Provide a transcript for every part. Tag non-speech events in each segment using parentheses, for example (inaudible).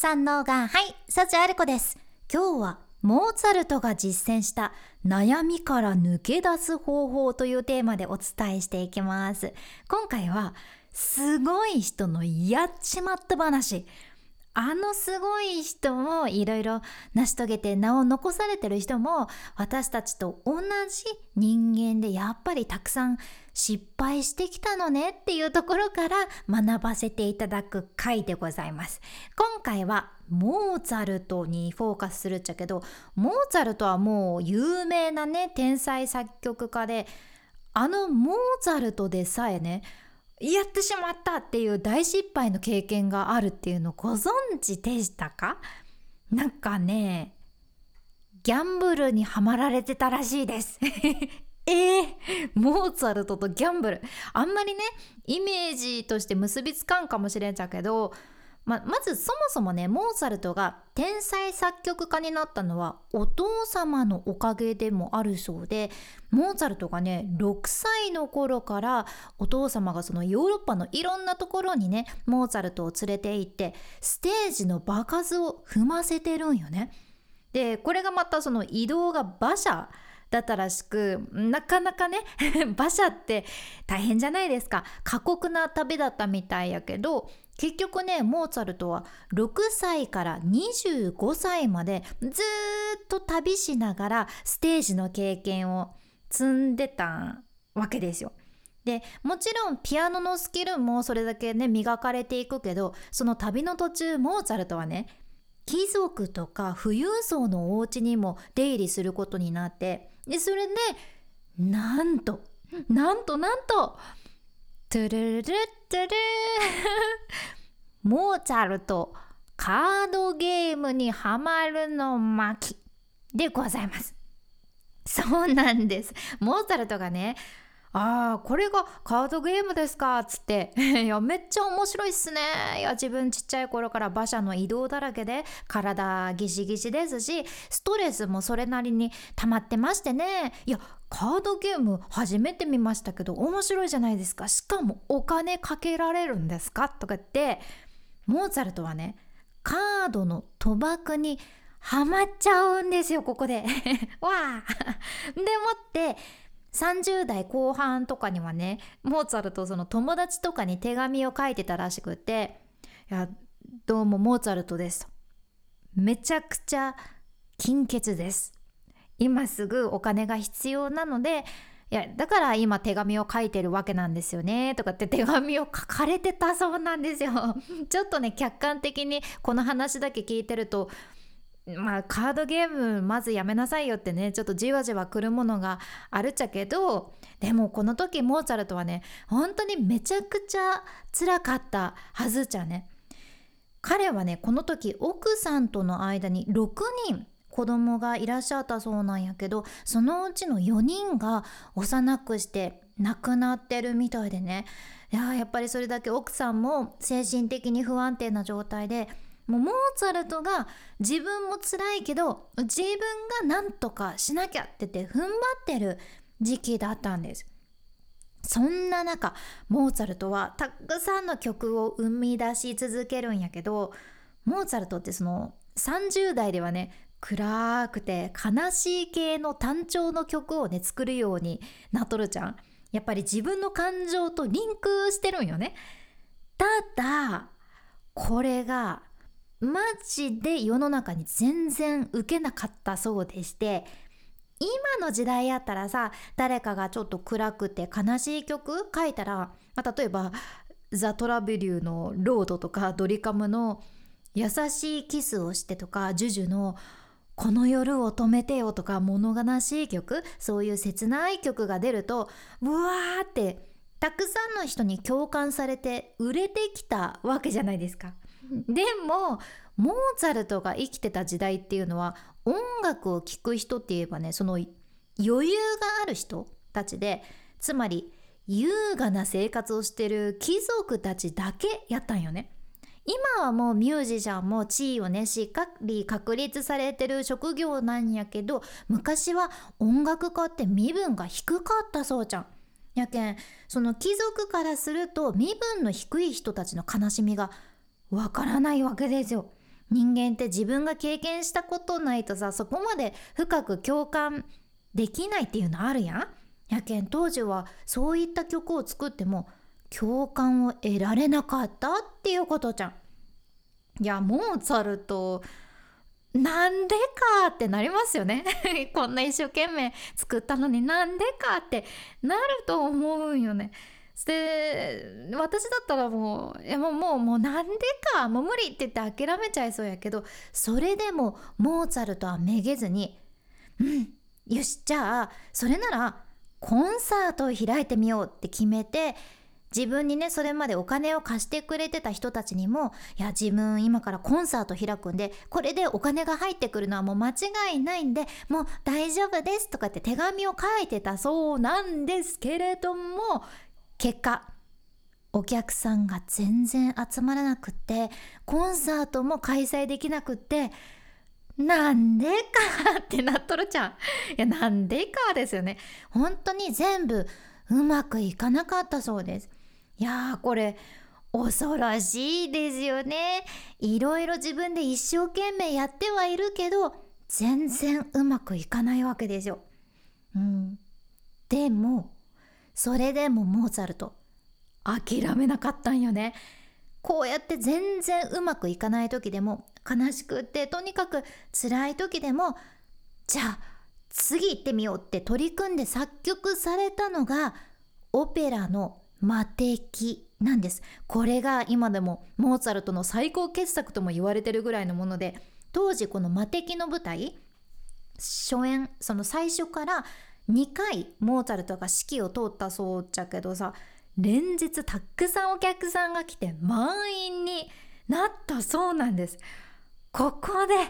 三能がはい、サチアルコです。今日はモーツァルトが実践した悩みから抜け出す方法というテーマでお伝えしていきます。今回はすごい人のやっちまった話。あのすごい人もいろいろ成し遂げて名を残されてる人も私たちと同じ人間でやっぱりたくさん失敗してきたのねっていうところから学ばせていただく回でございます。今回はモーツァルトにフォーカスするっちゃけどモーツァルトはもう有名なね天才作曲家であのモーツァルトでさえねやってしまったっていう大失敗の経験があるっていうのご存知でしたか？なんかねギャンブルにはまられてたらしいです。(laughs) えー、モーツァルトとギャンブル。あんまりねイメージとして結びつかんかもしれんちゃうけどままずそもそもねモーツァルトが天才作曲家になったのはお父様のおかげでもあるそうでモーツァルトがね6歳の頃からお父様がそのヨーロッパのいろんなところにねモーツァルトを連れて行ってステージの場数を踏ませてるんよね。でこれがまたその移動が馬車だったらしくなかなかね (laughs) 馬車って大変じゃないですか過酷な旅だったみたいやけど結局ねモーツァルトは6歳から25歳までずっと旅しながらステージの経験を積んでたわけですよ。でもちろんピアノのスキルもそれだけね磨かれていくけどその旅の途中モーツァルトはね貴族とか富裕層のお家にも出入りすることになってでそれでなんとなんとなんとトゥルルルトゥルモーツァルトカードゲームにはまるの巻でございます。そうなんです。モーツァルトがねああこれがカードゲームですか？っつって (laughs) いやめっちゃ面白いっすね。いや自分ちっちゃい頃から馬車の移動だらけで体ギシギシですしストレスもそれなりに溜まってましてね。いやカードゲーム初めて見ましたけど面白いじゃないですか。しかもお金かけられるんですか？とか言ってモーツァルトはねカードの賭博にハマっちゃうんですよここで。(laughs) わあ (laughs) でもって30代後半とかにはねモーツァルトその友達とかに手紙を書いてたらしくて「いやどうもモーツァルトです」めちゃくちゃ金欠です。今すぐお金が必要なのでいやだから今手紙を書いてるわけなんですよねとかって手紙を書かれてたそうなんですよ。ちょっとね客観的にこの話だけ聞いてるとまあカードゲームまずやめなさいよってねちょっとじわじわくるものがあるっちゃけどでもこの時モーツァルトはね本当にめちゃくちゃ辛かったはずじゃね。彼はねこの時奥さんとの間に6人子供がいらっしゃったそうなんやけどそのうちの4人が幼くして亡くなってるみたいでね。いややっぱりそれだけ奥さんも精神的に不安定な状態でもうモーツァルトが自分も辛いけど自分が何とかしなきゃってて踏ん張ってる時期だったんです。そんな中モーツァルトはたくさんの曲を生み出し続けるんやけどモーツァルトってその30代ではね暗くて悲しい系の単調の曲をね作るようになっとるじゃんやっぱり自分の感情とリンクしてるんよねただこれがマジで世の中に全然受けなかったそうでして今の時代やったらさ誰かがちょっと暗くて悲しい曲書いたら、まあ、例えばザ・トラベリューの「ロード」とかドリカムの「優しいキスをして」とかジュジュの「この夜を止めてよ」とか物悲しい曲そういう切ない曲が出るとうわーってたくさんの人に共感されて売れてきたわけじゃないですか。でもモーツァルトが生きてた時代っていうのは音楽を聴く人って言えばねその余裕がある人たちでつまり優雅な生活をしてる貴族たちだけやったんよね。今はもうミュージシャンも地位をねしっかり確立されてる職業なんやけど昔は音楽家って身分が低かったそうじゃん。やけんその貴族からすると身分の低い人たちの悲しみがわからないわけですよ。人間って自分が経験したことないとさそこまで深く共感できないっていうのあるやんやけん当時はそういった曲を作っても共感を得られなかったっていうことじゃん。いやモーツァルトなんでかってなりますよね (laughs) こんな一生懸命作ったのになんでかってなると思うんよね。で私だったらもういやもうもうもうなんでかもう無理って言って諦めちゃいそうやけどそれでもモーツァルトはめげずに「うんよしじゃあそれならコンサートを開いてみよう」って決めて自分にねそれまでお金を貸してくれてた人たちにも「いや自分今からコンサート開くんでこれでお金が入ってくるのはもう間違いないんでもう大丈夫です」とかって手紙を書いてたそうなんですけれども結果お客さんが全然集まらなくってコンサートも開催できなくってなんでかってなっとるじゃん。いやなんでかですよね。本当に全部うまくいかなかったそうです。いやーこれ恐ろしいですよね。いろいろ自分で一生懸命やってはいるけど全然うまくいかないわけですよ。うん、でもそれでもモーツァルト。諦めなかったんよね。こうやって全然うまくいかない時でも悲しくってとにかく辛い時でもじゃあ次行ってみようって取り組んで作曲されたのがオペラの「魔敵」なんです。これが今でもモーツァルトの最高傑作とも言われてるぐらいのもので当時この「魔敵」の舞台初演その最初から2回モーツァルトが指揮を通ったそうじゃけどさ連日たくさんお客さんが来て満員になったそうなんです。ここでようや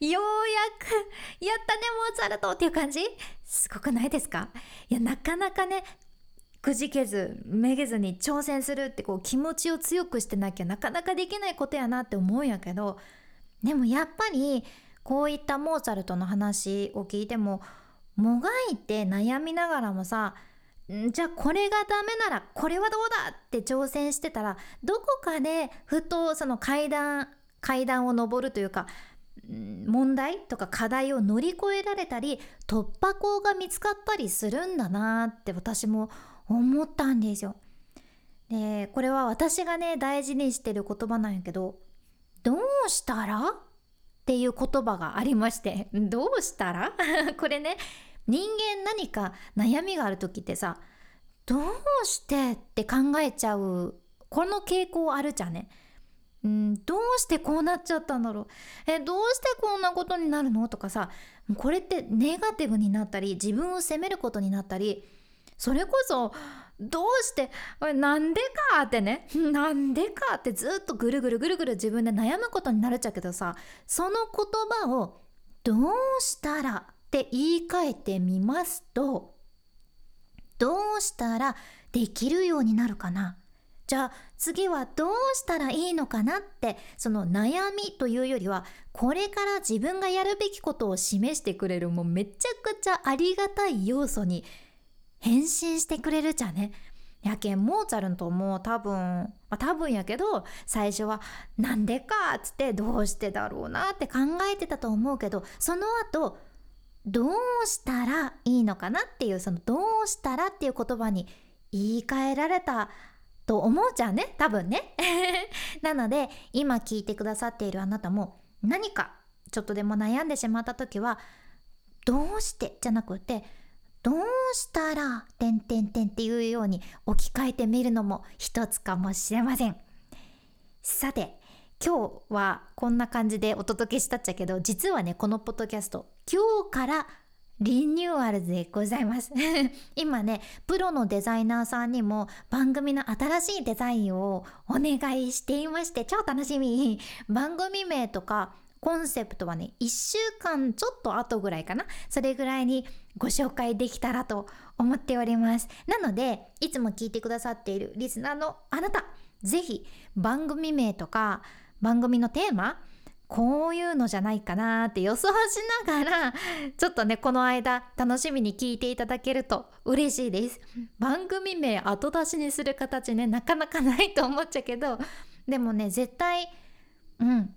くやったねモーツァルトっていう感じ？すごくないですか？いやなかなかねくじけずめげずに挑戦するってこう気持ちを強くしてなきゃなかなかできないことやなって思うんやけどでもやっぱりこういったモーツァルトの話を聞いてももがいて悩みながらもさじゃあこれがダメならこれはどうだって挑戦してたらどこかでふとその階段階段を上るというか問題とか課題を乗り越えられたり突破口が見つかったりするんだなって私も思ったんですよ。でこれは私がね大事にしてる言葉なんやけど「どうしたら?」っていう言葉がありまして「どうしたら? (laughs) これね人間何か悩みがある時ってさどうしてって考えちゃうこの傾向あるじゃんね。んどうしてこうなっちゃったんだろう？えどうしてこんなことになるの？とかさこれってネガティブになったり自分を責めることになったりそれこそどうしてなんでかってね (laughs) なんでかってずっとぐるぐるぐるぐる自分で悩むことになるっちゃうけどさその言葉をどうしたらって言い換えてみますとどうしたらできるようになるかな？じゃあ次はどうしたらいいのかなってその悩みというよりはこれから自分がやるべきことを示してくれるもうめちゃくちゃありがたい要素に変身してくれるじゃね？やけんモーツァルトも多分、まあ、多分やけど最初は「なんでか」っつってどうしてだろうなって考えてたと思うけどその後どうしたらいいのかなっていうそのどうしたらっていう言葉に言い換えられたと思うじゃんね多分ね。(laughs) なので今聞いてくださっているあなたも何かちょっとでも悩んでしまった時はどうしてじゃなくてどうしたらてんてんてんっていうように置き換えてみるのも一つかもしれません。さて今日はこんな感じでお届けしたっちゃけど実はねこのポッドキャスト今日からリニューアルでございます。(laughs) 今ねプロのデザイナーさんにも番組の新しいデザインをお願いしていまして超楽しみ。番組名とかコンセプトはね1週間ちょっと後ぐらいかな。それぐらいにご紹介できたらと思っております。なのでいつも聞いてくださっているリスナーのあなた是非番組名とか番組のテーマこういうのじゃないかなって予想しながら (laughs) ちょっとねこの間楽しみに聞いていただけると嬉しいです。番組名後出しにする形ねなかなかないと思っちゃうけどでもね絶対うん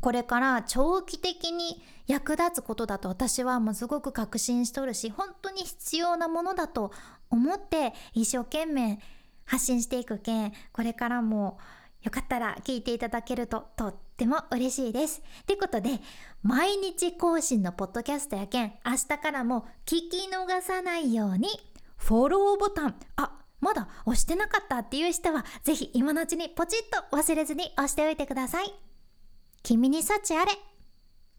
これから長期的に役立つことだと私はもうすごく確信しとるし本当に必要なものだと思って一生懸命発信していくけんこれからもよかったら聞いていただけるととっても嬉しいです。ということで毎日更新のポッドキャストやけん明日からも聞き逃さないようにフォローボタンあまだ押してなかったっていう人はぜひ今のうちにポチッと忘れずに押しておいてください。君に幸あれ。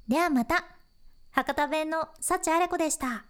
ではまた。博多弁の幸あれ子でした。